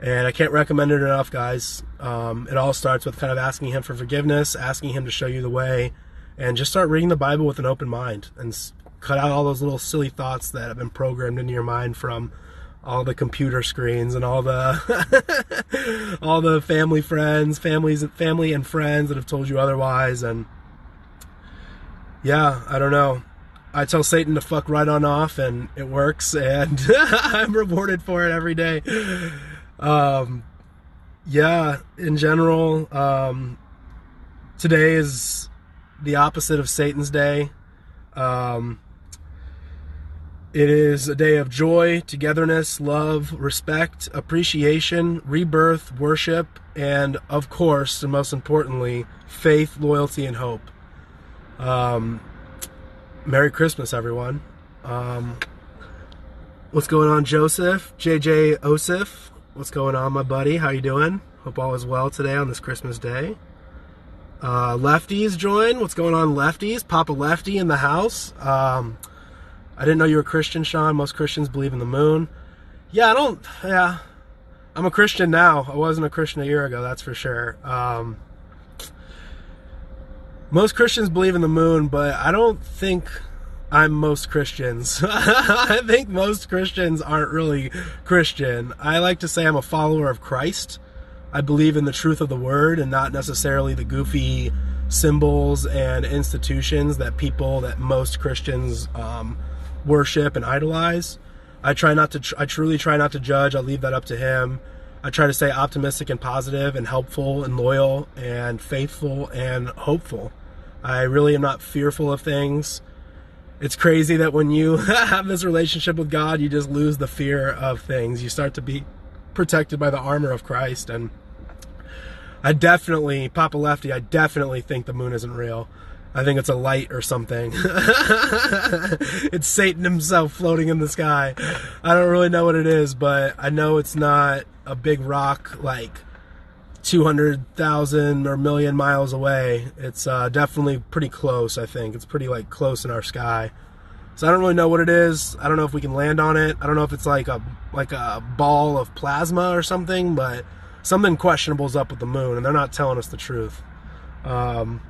Speaker 1: And I can't recommend it enough, guys. Um, it all starts with kind of asking Him for forgiveness, asking Him to show you the way, and just start reading the Bible with an open mind and cut out all those little silly thoughts that have been programmed into your mind from all the computer screens and all the all the family friends, families, family and friends that have told you otherwise. And yeah, I don't know. I tell Satan to fuck right on off, and it works, and I'm rewarded for it every day. Um, yeah, in general, um, today is the opposite of Satan's day. Um, it is a day of joy, togetherness, love, respect, appreciation, rebirth, worship, and of course, and most importantly, faith, loyalty, and hope. Um, Merry Christmas, everyone. Um, what's going on, Joseph? JJ Osif? What's going on, my buddy? How you doing? Hope all is well today on this Christmas day. Uh, lefties join. What's going on, lefties? Papa Lefty in the house. Um, I didn't know you were a Christian, Sean. Most Christians believe in the moon. Yeah, I don't. Yeah, I'm a Christian now. I wasn't a Christian a year ago, that's for sure. Um, most Christians believe in the moon, but I don't think I'm most Christians. I think most Christians aren't really Christian. I like to say I'm a follower of Christ. I believe in the truth of the word and not necessarily the goofy symbols and institutions that people, that most Christians um, worship and idolize. I try not to, tr- I truly try not to judge. I leave that up to Him. I try to stay optimistic and positive and helpful and loyal and faithful and hopeful. I really am not fearful of things. It's crazy that when you have this relationship with God, you just lose the fear of things. You start to be protected by the armor of Christ. And I definitely, Papa Lefty, I definitely think the moon isn't real. I think it's a light or something. it's Satan himself floating in the sky. I don't really know what it is, but I know it's not a big rock like 200,000 or million miles away. It's uh, definitely pretty close, I think. It's pretty like close in our sky. So I don't really know what it is. I don't know if we can land on it. I don't know if it's like a like a ball of plasma or something, but something questionable's up with the moon, and they're not telling us the truth. Um,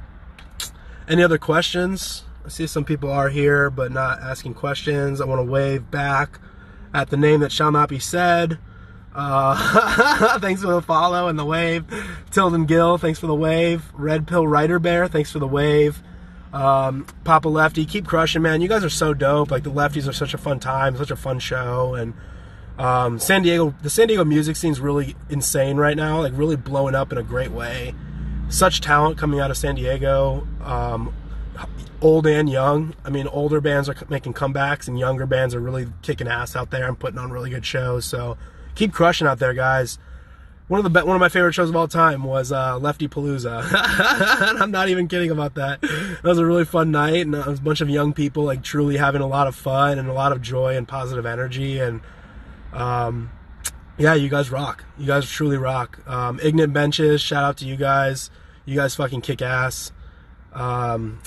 Speaker 1: any other questions? I see some people are here, but not asking questions. I want to wave back at the name that shall not be said. Uh, thanks for the follow and the wave. Tilden Gill, thanks for the wave. Red Pill Rider Bear, thanks for the wave. Um, Papa Lefty, keep crushing, man. You guys are so dope. Like the Lefties are such a fun time, such a fun show, and um, San Diego, the San Diego music scene's really insane right now. Like really blowing up in a great way. Such talent coming out of San Diego, um, old and young. I mean, older bands are making comebacks, and younger bands are really kicking ass out there and putting on really good shows. So keep crushing out there, guys. One of the one of my favorite shows of all time was uh, Lefty Palooza. I'm not even kidding about that. That was a really fun night, and it was a bunch of young people like truly having a lot of fun and a lot of joy and positive energy. And um, yeah, you guys rock. You guys truly rock. Um, Ignorant Benches, shout out to you guys. You guys fucking kick ass. Um,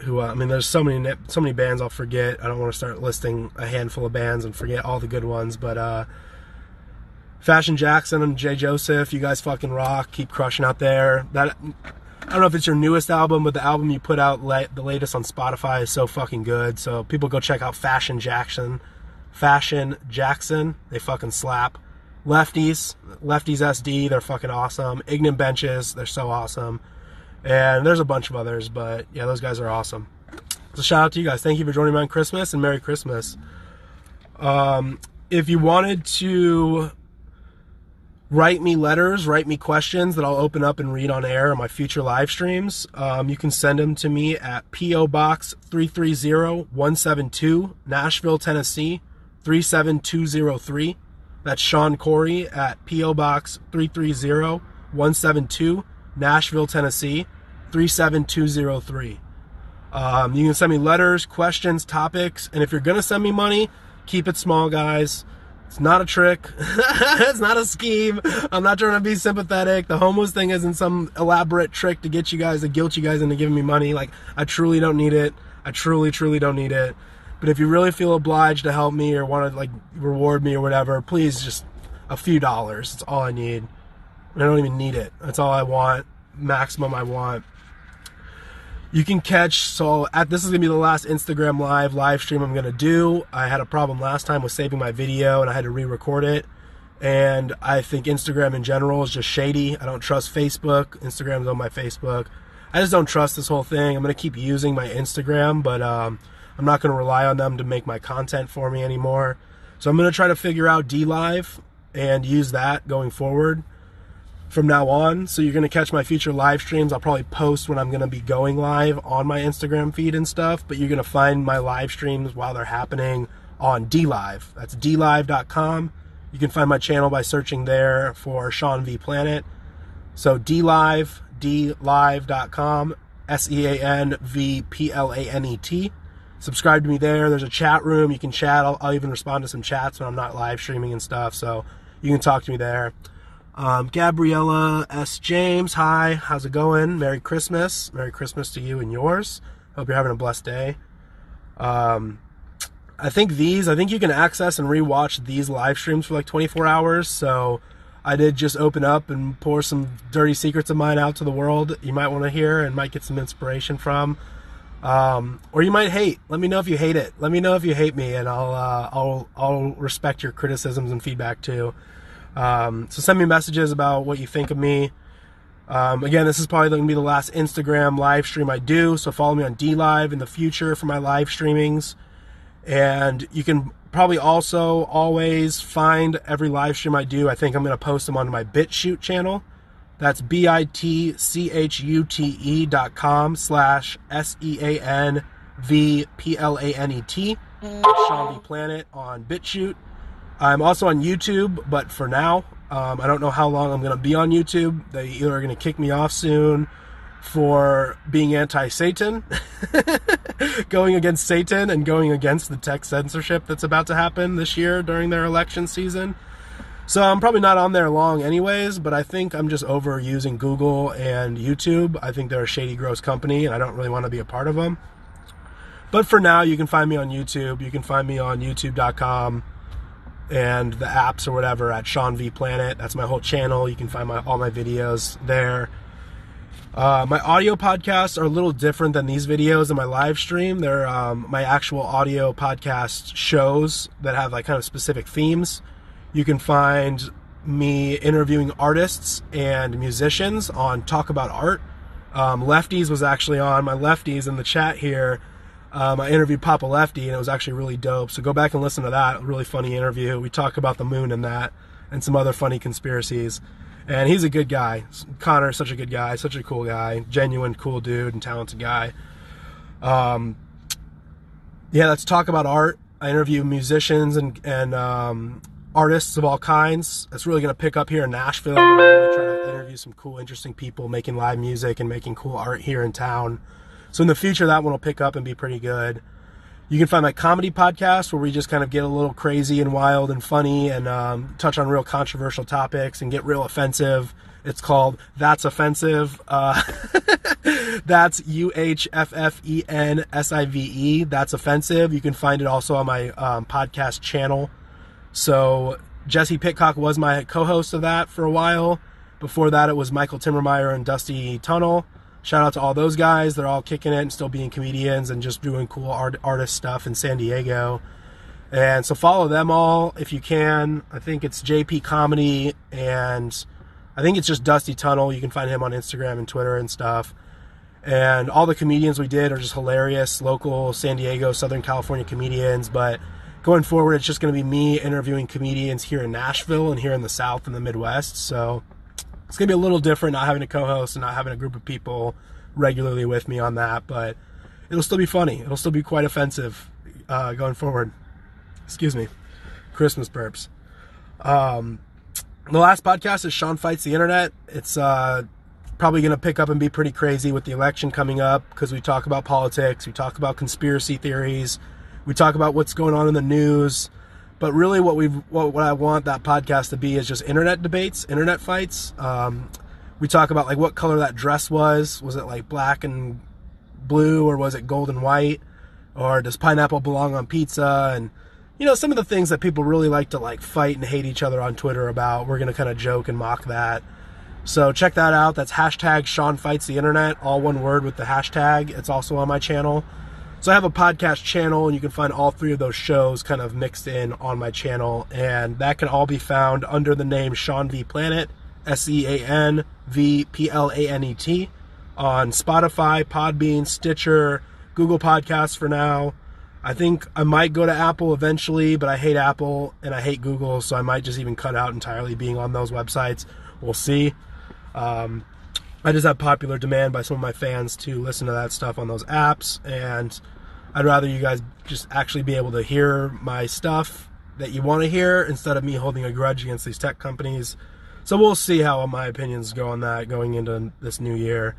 Speaker 1: who uh, I mean, there's so many so many bands I'll forget. I don't want to start listing a handful of bands and forget all the good ones, but. Uh, Fashion Jackson and Jay Joseph, you guys fucking rock. Keep crushing out there. That I don't know if it's your newest album, but the album you put out, la- the latest on Spotify, is so fucking good. So people go check out Fashion Jackson. Fashion Jackson, they fucking slap. Lefties, Lefties SD, they're fucking awesome. Ignorant Benches, they're so awesome. And there's a bunch of others, but yeah, those guys are awesome. So shout out to you guys. Thank you for joining me on Christmas and Merry Christmas. Um, if you wanted to write me letters, write me questions that I'll open up and read on air in my future live streams. Um, you can send them to me at P.O. Box 330-172, Nashville, Tennessee, 37203. That's Sean Cory at P.O. Box 330-172, Nashville, Tennessee, 37203. Um, you can send me letters, questions, topics, and if you're going to send me money, keep it small, guys. It's not a trick. it's not a scheme. I'm not trying to be sympathetic. The homeless thing isn't some elaborate trick to get you guys, to guilt you guys into giving me money. Like, I truly don't need it. I truly, truly don't need it. But if you really feel obliged to help me or want to, like, reward me or whatever, please just a few dollars. That's all I need. I don't even need it. That's all I want. Maximum I want you can catch so at this is gonna be the last instagram live live stream i'm gonna do i had a problem last time with saving my video and i had to re-record it and i think instagram in general is just shady i don't trust facebook instagram's on my facebook i just don't trust this whole thing i'm gonna keep using my instagram but um, i'm not gonna rely on them to make my content for me anymore so i'm gonna try to figure out DLive and use that going forward from now on. So you're going to catch my future live streams. I'll probably post when I'm going to be going live on my Instagram feed and stuff, but you're going to find my live streams while they're happening on DLive. That's dlive.com. You can find my channel by searching there for Sean V Planet. So DLive, dlive.com, S E A N V P L A N E T. Subscribe to me there. There's a chat room. You can chat. I'll, I'll even respond to some chats when I'm not live streaming and stuff. So you can talk to me there. Um, Gabriella S. James, hi, how's it going? Merry Christmas. Merry Christmas to you and yours. Hope you're having a blessed day. Um, I think these, I think you can access and rewatch these live streams for like 24 hours. So I did just open up and pour some dirty secrets of mine out to the world you might want to hear and might get some inspiration from. Um, or you might hate. Let me know if you hate it. Let me know if you hate me, and I'll uh, I'll I'll respect your criticisms and feedback too. Um, so send me messages about what you think of me. Um, again, this is probably going to be the last Instagram live stream I do, so follow me on D Live in the future for my live streamings. And you can probably also always find every live stream I do. I think I'm going to post them on my BitChute channel. That's B-I-T-C-H-U-T-E dot com slash S-E-A-N-V-P-L-A-N-E-T. Sean V Planet on BitChute. I'm also on YouTube, but for now, um, I don't know how long I'm going to be on YouTube. They either are going to kick me off soon for being anti Satan, going against Satan, and going against the tech censorship that's about to happen this year during their election season. So I'm probably not on there long, anyways, but I think I'm just over using Google and YouTube. I think they're a shady, gross company, and I don't really want to be a part of them. But for now, you can find me on YouTube. You can find me on youtube.com and the apps or whatever at Sean V Planet. That's my whole channel. You can find my all my videos there. Uh, my audio podcasts are a little different than these videos in my live stream. They're um, my actual audio podcast shows that have like kind of specific themes. You can find me interviewing artists and musicians on Talk About Art. Um, Lefties was actually on my Lefties in the chat here um, I interviewed Papa Lefty, and it was actually really dope. So go back and listen to that. Really funny interview. We talk about the moon and that, and some other funny conspiracies. And he's a good guy. Connor such a good guy, such a cool guy, genuine cool dude and talented guy. Um, yeah, let's talk about art. I interview musicians and and um, artists of all kinds. That's really going to pick up here in Nashville. I'm trying to interview some cool, interesting people making live music and making cool art here in town. So in the future, that one will pick up and be pretty good. You can find my comedy podcast where we just kind of get a little crazy and wild and funny and um, touch on real controversial topics and get real offensive. It's called That's Offensive. Uh, that's U H F F E N S I V E. That's Offensive. You can find it also on my um, podcast channel. So Jesse Pitcock was my co host of that for a while. Before that, it was Michael Timmermeyer and Dusty Tunnel shout out to all those guys. They're all kicking it and still being comedians and just doing cool art, artist stuff in San Diego. And so follow them all if you can. I think it's JP Comedy and I think it's just Dusty Tunnel. You can find him on Instagram and Twitter and stuff. And all the comedians we did are just hilarious, local San Diego, Southern California comedians. But going forward, it's just going to be me interviewing comedians here in Nashville and here in the South and the Midwest. So it's gonna be a little different not having a co-host and not having a group of people regularly with me on that, but it'll still be funny. It'll still be quite offensive uh, going forward. Excuse me, Christmas burps. Um, the last podcast is Sean fights the internet. It's uh, probably going to pick up and be pretty crazy with the election coming up because we talk about politics, we talk about conspiracy theories, we talk about what's going on in the news. But really, what we what, what I want that podcast to be is just internet debates, internet fights. Um, we talk about like what color that dress was. Was it like black and blue, or was it gold and white? Or does pineapple belong on pizza? And you know, some of the things that people really like to like fight and hate each other on Twitter about. We're gonna kind of joke and mock that. So check that out. That's hashtag Sean Fights the Internet, all one word with the hashtag. It's also on my channel. So I have a podcast channel, and you can find all three of those shows kind of mixed in on my channel, and that can all be found under the name Sean V Planet, S E A N V P L A N E T, on Spotify, Podbean, Stitcher, Google Podcasts for now. I think I might go to Apple eventually, but I hate Apple and I hate Google, so I might just even cut out entirely being on those websites. We'll see. Um, I just have popular demand by some of my fans to listen to that stuff on those apps, and I'd rather you guys just actually be able to hear my stuff that you want to hear instead of me holding a grudge against these tech companies. So we'll see how my opinions go on that going into this new year.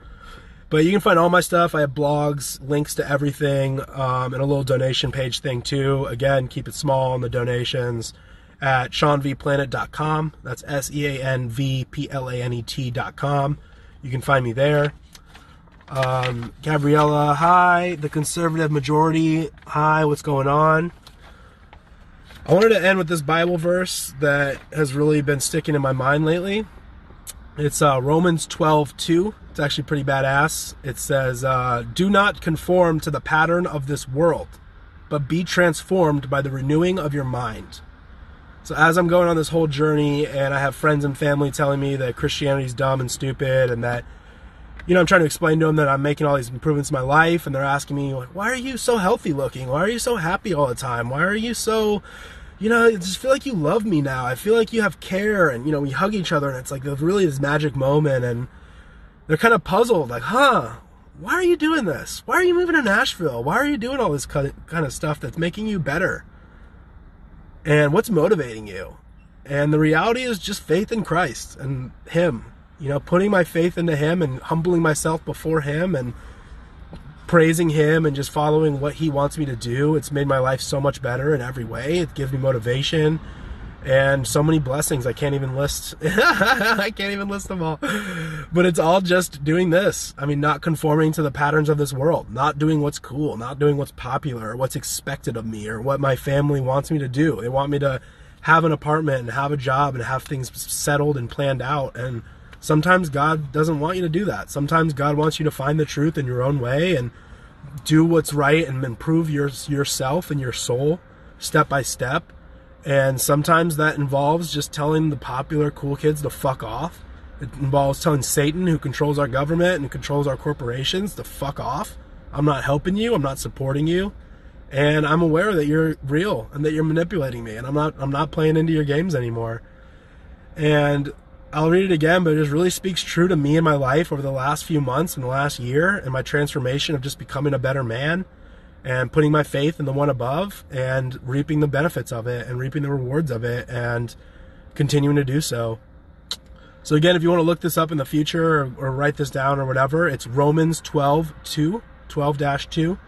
Speaker 1: But you can find all my stuff. I have blogs, links to everything, um, and a little donation page thing too. Again, keep it small on the donations at seanvplanet.com. That's S E A N V P L A N E T.com. You can find me there. Um, Gabriella, hi. The conservative majority, hi. What's going on? I wanted to end with this Bible verse that has really been sticking in my mind lately. It's uh, Romans 12 2. It's actually pretty badass. It says, uh, Do not conform to the pattern of this world, but be transformed by the renewing of your mind. So as I'm going on this whole journey, and I have friends and family telling me that Christianity is dumb and stupid, and that you know I'm trying to explain to them that I'm making all these improvements in my life, and they're asking me like, "Why are you so healthy looking? Why are you so happy all the time? Why are you so?" You know, I just feel like you love me now. I feel like you have care, and you know, we hug each other, and it's like there's really this magic moment, and they're kind of puzzled, like, "Huh? Why are you doing this? Why are you moving to Nashville? Why are you doing all this kind of stuff that's making you better?" and what's motivating you and the reality is just faith in christ and him you know putting my faith into him and humbling myself before him and praising him and just following what he wants me to do it's made my life so much better in every way it gives me motivation and so many blessings I can't even list. I can't even list them all. But it's all just doing this. I mean, not conforming to the patterns of this world, not doing what's cool, not doing what's popular or what's expected of me or what my family wants me to do. They want me to have an apartment and have a job and have things settled and planned out. And sometimes God doesn't want you to do that. Sometimes God wants you to find the truth in your own way and do what's right and improve your yourself and your soul step by step and sometimes that involves just telling the popular cool kids to fuck off. It involves telling Satan, who controls our government and controls our corporations, to fuck off. I'm not helping you. I'm not supporting you. And I'm aware that you're real and that you're manipulating me. And I'm not I'm not playing into your games anymore. And I'll read it again, but it just really speaks true to me in my life over the last few months and the last year and my transformation of just becoming a better man and putting my faith in the one above and reaping the benefits of it and reaping the rewards of it and continuing to do so. So again, if you want to look this up in the future or, or write this down or whatever, it's Romans 12, 2, 12-2.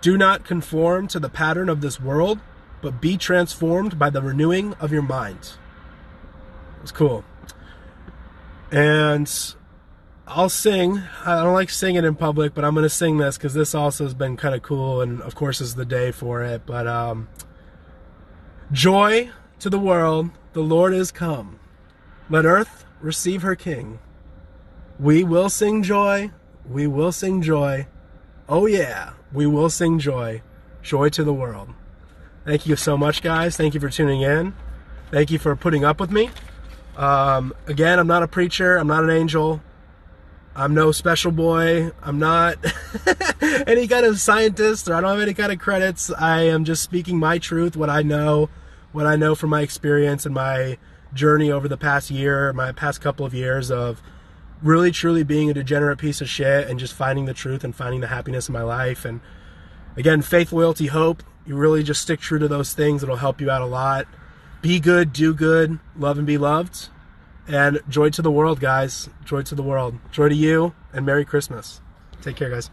Speaker 1: Do not conform to the pattern of this world, but be transformed by the renewing of your mind. It's cool. And I'll sing. I don't like singing in public, but I'm going to sing this because this also has been kind of cool, and of course is the day for it. But um, joy to the world, the Lord is come. Let earth receive her King. We will sing joy. We will sing joy. Oh yeah, we will sing joy. Joy to the world. Thank you so much, guys. Thank you for tuning in. Thank you for putting up with me. Um, again, I'm not a preacher. I'm not an angel. I'm no special boy. I'm not any kind of scientist or I don't have any kind of credits. I am just speaking my truth, what I know, what I know from my experience and my journey over the past year, my past couple of years of really truly being a degenerate piece of shit and just finding the truth and finding the happiness in my life. And again, faith, loyalty, hope. You really just stick true to those things. It'll help you out a lot. Be good, do good, love and be loved. And joy to the world, guys. Joy to the world. Joy to you, and Merry Christmas. Take care, guys.